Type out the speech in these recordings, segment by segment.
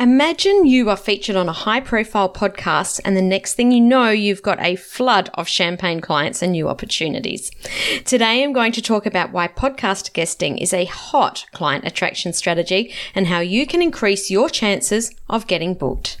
Imagine you are featured on a high profile podcast, and the next thing you know, you've got a flood of champagne clients and new opportunities. Today, I'm going to talk about why podcast guesting is a hot client attraction strategy and how you can increase your chances of getting booked.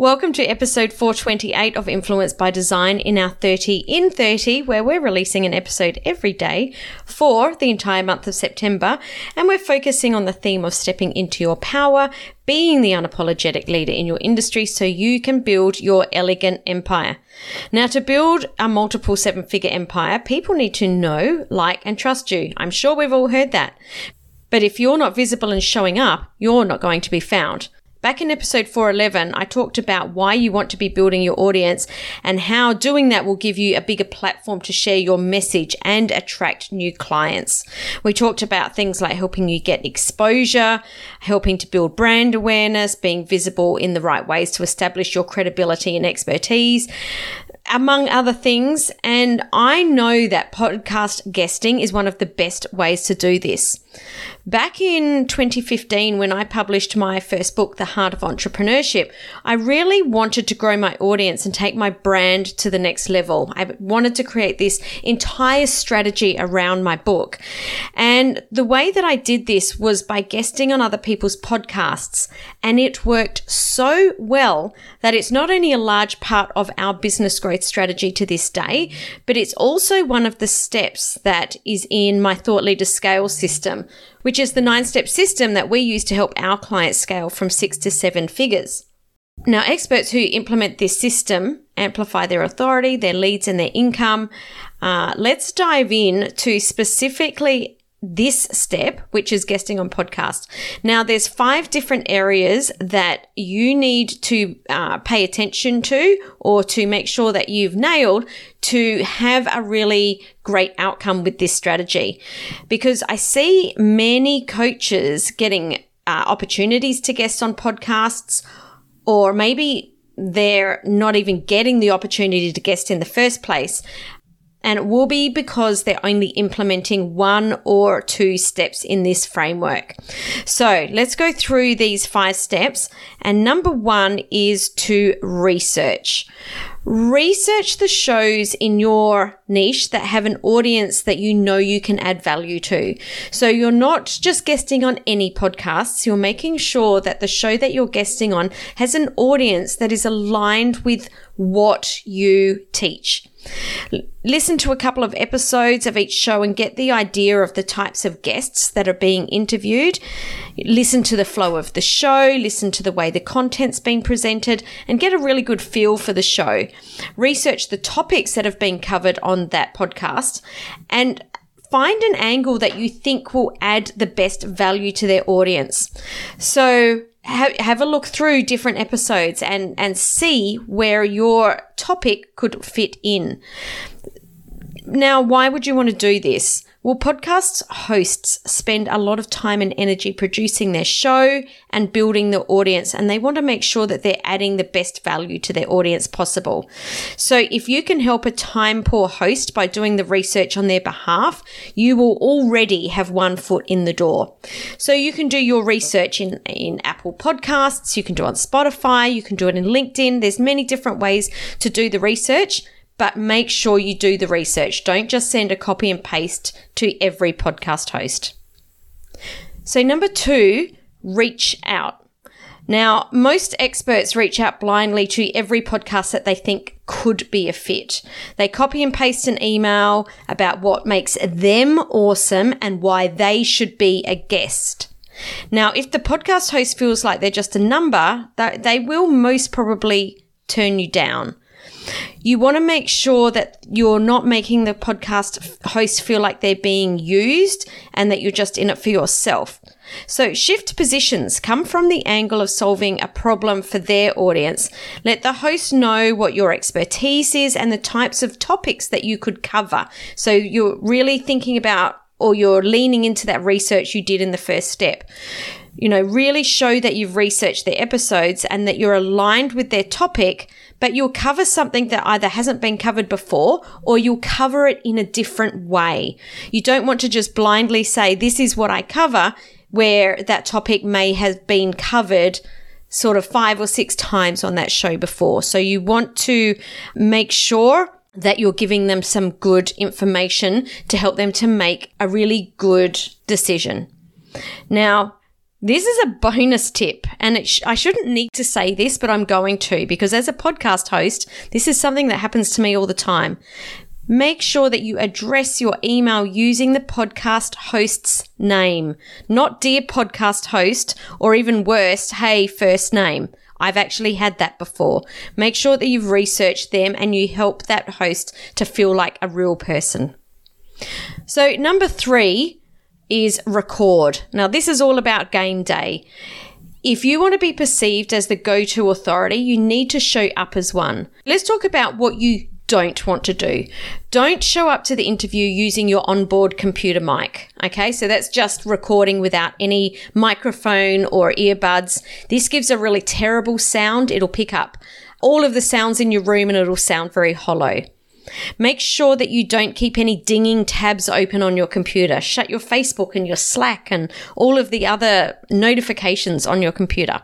Welcome to episode 428 of Influence by Design in our 30 in 30, where we're releasing an episode every day for the entire month of September. And we're focusing on the theme of stepping into your power, being the unapologetic leader in your industry so you can build your elegant empire. Now, to build a multiple seven figure empire, people need to know, like, and trust you. I'm sure we've all heard that. But if you're not visible and showing up, you're not going to be found. Back in episode 411, I talked about why you want to be building your audience and how doing that will give you a bigger platform to share your message and attract new clients. We talked about things like helping you get exposure, helping to build brand awareness, being visible in the right ways to establish your credibility and expertise, among other things. And I know that podcast guesting is one of the best ways to do this. Back in 2015, when I published my first book, The Heart of Entrepreneurship, I really wanted to grow my audience and take my brand to the next level. I wanted to create this entire strategy around my book. And the way that I did this was by guesting on other people's podcasts. And it worked so well that it's not only a large part of our business growth strategy to this day, but it's also one of the steps that is in my thought leader scale system which is the nine step system that we use to help our clients scale from six to seven figures. Now, experts who implement this system amplify their authority, their leads, and their income. Uh, let's dive in to specifically this step, which is guesting on podcast. Now, there's five different areas that you need to uh, pay attention to or to make sure that you've nailed to have a really great outcome with this strategy. Because I see many coaches getting uh, opportunities to guest on podcasts, or maybe they're not even getting the opportunity to guest in the first place and it will be because they're only implementing one or two steps in this framework. So let's go through these five steps. And number one is to research. Research the shows in your niche that have an audience that you know you can add value to. So you're not just guesting on any podcasts, you're making sure that the show that you're guesting on has an audience that is aligned with what you teach. Listen to a couple of episodes of each show and get the idea of the types of guests that are being interviewed. Listen to the flow of the show, listen to the way the content's been presented, and get a really good feel for the show. Research the topics that have been covered on that podcast and find an angle that you think will add the best value to their audience. So, have, have a look through different episodes and, and see where your topic could fit in. Now, why would you want to do this? Well, podcast hosts spend a lot of time and energy producing their show and building the audience, and they want to make sure that they're adding the best value to their audience possible. So, if you can help a time poor host by doing the research on their behalf, you will already have one foot in the door. So, you can do your research in, in Apple Podcasts, you can do it on Spotify, you can do it in LinkedIn. There's many different ways to do the research but make sure you do the research. Don't just send a copy and paste to every podcast host. So, number two, reach out. Now, most experts reach out blindly to every podcast that they think could be a fit. They copy and paste an email about what makes them awesome and why they should be a guest. Now, if the podcast host feels like they're just a number, they will most probably turn you down. You want to make sure that you're not making the podcast host feel like they're being used and that you're just in it for yourself. So, shift positions come from the angle of solving a problem for their audience. Let the host know what your expertise is and the types of topics that you could cover. So, you're really thinking about or you're leaning into that research you did in the first step. You know, really show that you've researched their episodes and that you're aligned with their topic, but you'll cover something that either hasn't been covered before or you'll cover it in a different way. You don't want to just blindly say, This is what I cover where that topic may have been covered sort of five or six times on that show before. So you want to make sure that you're giving them some good information to help them to make a really good decision. Now, this is a bonus tip, and sh- I shouldn't need to say this, but I'm going to because as a podcast host, this is something that happens to me all the time. Make sure that you address your email using the podcast host's name, not dear podcast host, or even worse, hey, first name. I've actually had that before. Make sure that you've researched them and you help that host to feel like a real person. So, number three is record. Now, this is all about game day. If you want to be perceived as the go to authority, you need to show up as one. Let's talk about what you don't want to do. Don't show up to the interview using your onboard computer mic. Okay, so that's just recording without any microphone or earbuds. This gives a really terrible sound. It'll pick up all of the sounds in your room and it'll sound very hollow. Make sure that you don't keep any dinging tabs open on your computer. Shut your Facebook and your Slack and all of the other notifications on your computer.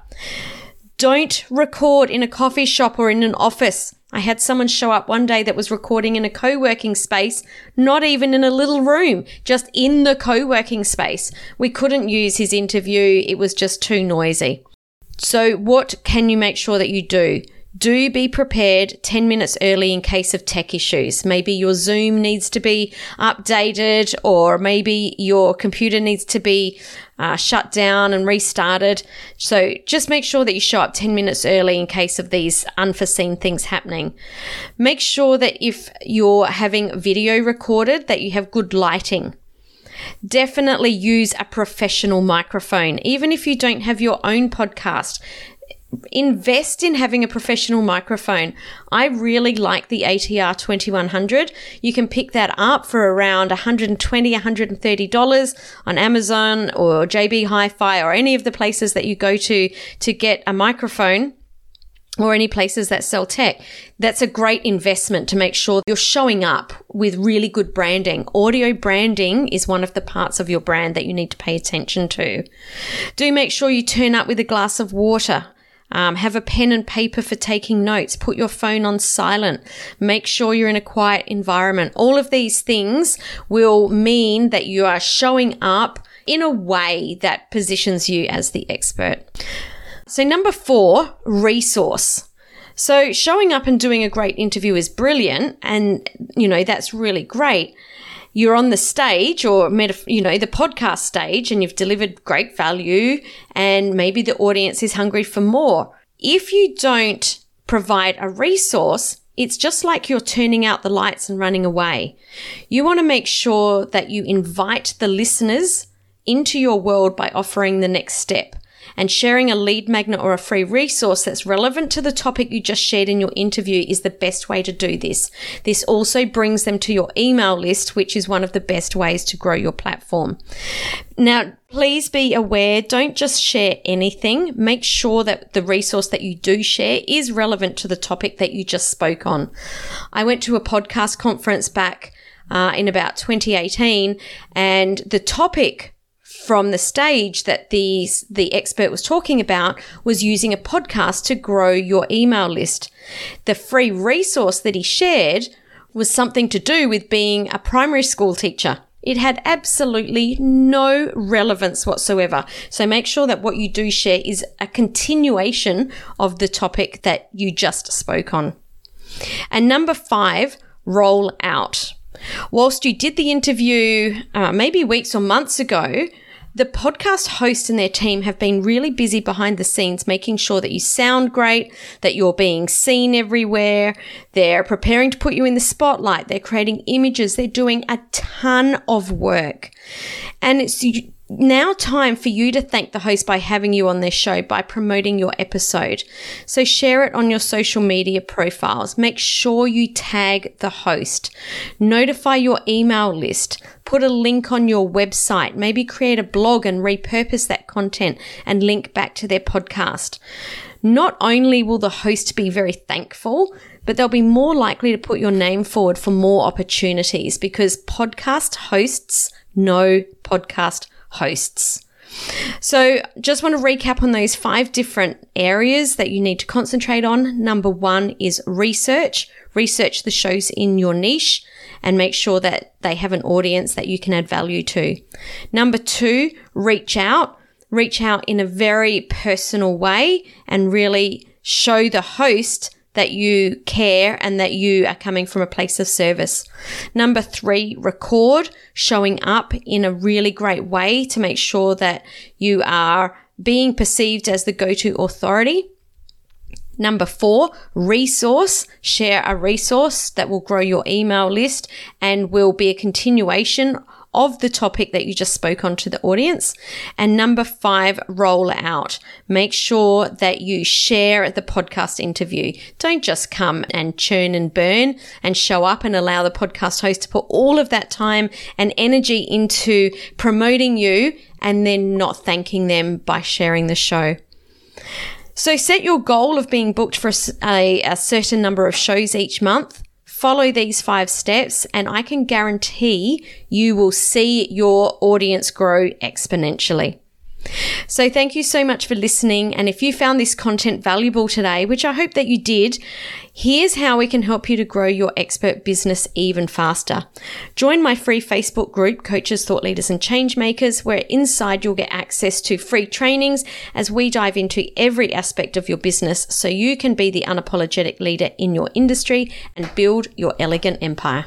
Don't record in a coffee shop or in an office. I had someone show up one day that was recording in a co working space, not even in a little room, just in the co working space. We couldn't use his interview, it was just too noisy. So, what can you make sure that you do? Do be prepared 10 minutes early in case of tech issues. Maybe your Zoom needs to be updated, or maybe your computer needs to be uh, shut down and restarted. So just make sure that you show up 10 minutes early in case of these unforeseen things happening. Make sure that if you're having video recorded, that you have good lighting. Definitely use a professional microphone. Even if you don't have your own podcast, invest in having a professional microphone. I really like the ATR 2100. You can pick that up for around $120, $130 on Amazon or JB Hi-Fi or any of the places that you go to to get a microphone or any places that sell tech. That's a great investment to make sure you're showing up with really good branding. Audio branding is one of the parts of your brand that you need to pay attention to. Do make sure you turn up with a glass of water. Um, have a pen and paper for taking notes. Put your phone on silent. Make sure you're in a quiet environment. All of these things will mean that you are showing up in a way that positions you as the expert. So, number four, resource. So, showing up and doing a great interview is brilliant, and you know, that's really great you're on the stage or you know the podcast stage and you've delivered great value and maybe the audience is hungry for more. If you don't provide a resource it's just like you're turning out the lights and running away. You want to make sure that you invite the listeners into your world by offering the next step and sharing a lead magnet or a free resource that's relevant to the topic you just shared in your interview is the best way to do this. This also brings them to your email list, which is one of the best ways to grow your platform. Now, please be aware, don't just share anything. Make sure that the resource that you do share is relevant to the topic that you just spoke on. I went to a podcast conference back uh, in about 2018, and the topic from the stage that the, the expert was talking about was using a podcast to grow your email list. The free resource that he shared was something to do with being a primary school teacher. It had absolutely no relevance whatsoever. So make sure that what you do share is a continuation of the topic that you just spoke on. And number five, roll out. Whilst you did the interview uh, maybe weeks or months ago, The podcast host and their team have been really busy behind the scenes, making sure that you sound great, that you're being seen everywhere. They're preparing to put you in the spotlight. They're creating images. They're doing a ton of work. And it's now time for you to thank the host by having you on their show by promoting your episode. So share it on your social media profiles. Make sure you tag the host. Notify your email list. Put a link on your website. Maybe create a blog and repurpose that content and link back to their podcast. Not only will the host be very thankful, but they'll be more likely to put your name forward for more opportunities because podcast hosts know podcast hosts. So, just want to recap on those five different areas that you need to concentrate on. Number one is research. Research the shows in your niche and make sure that they have an audience that you can add value to. Number two, reach out. Reach out in a very personal way and really show the host that you care and that you are coming from a place of service. Number three, record showing up in a really great way to make sure that you are being perceived as the go-to authority. Number four, resource. Share a resource that will grow your email list and will be a continuation of the topic that you just spoke on to the audience. And number five, roll out. Make sure that you share the podcast interview. Don't just come and churn and burn and show up and allow the podcast host to put all of that time and energy into promoting you and then not thanking them by sharing the show. So set your goal of being booked for a, a, certain number of shows each month follow these five steps, and I can guarantee you will see your audience grow exponentially. So, thank you so much for listening. And if you found this content valuable today, which I hope that you did, here's how we can help you to grow your expert business even faster. Join my free Facebook group, Coaches, Thought Leaders, and Changemakers, where inside you'll get access to free trainings as we dive into every aspect of your business so you can be the unapologetic leader in your industry and build your elegant empire.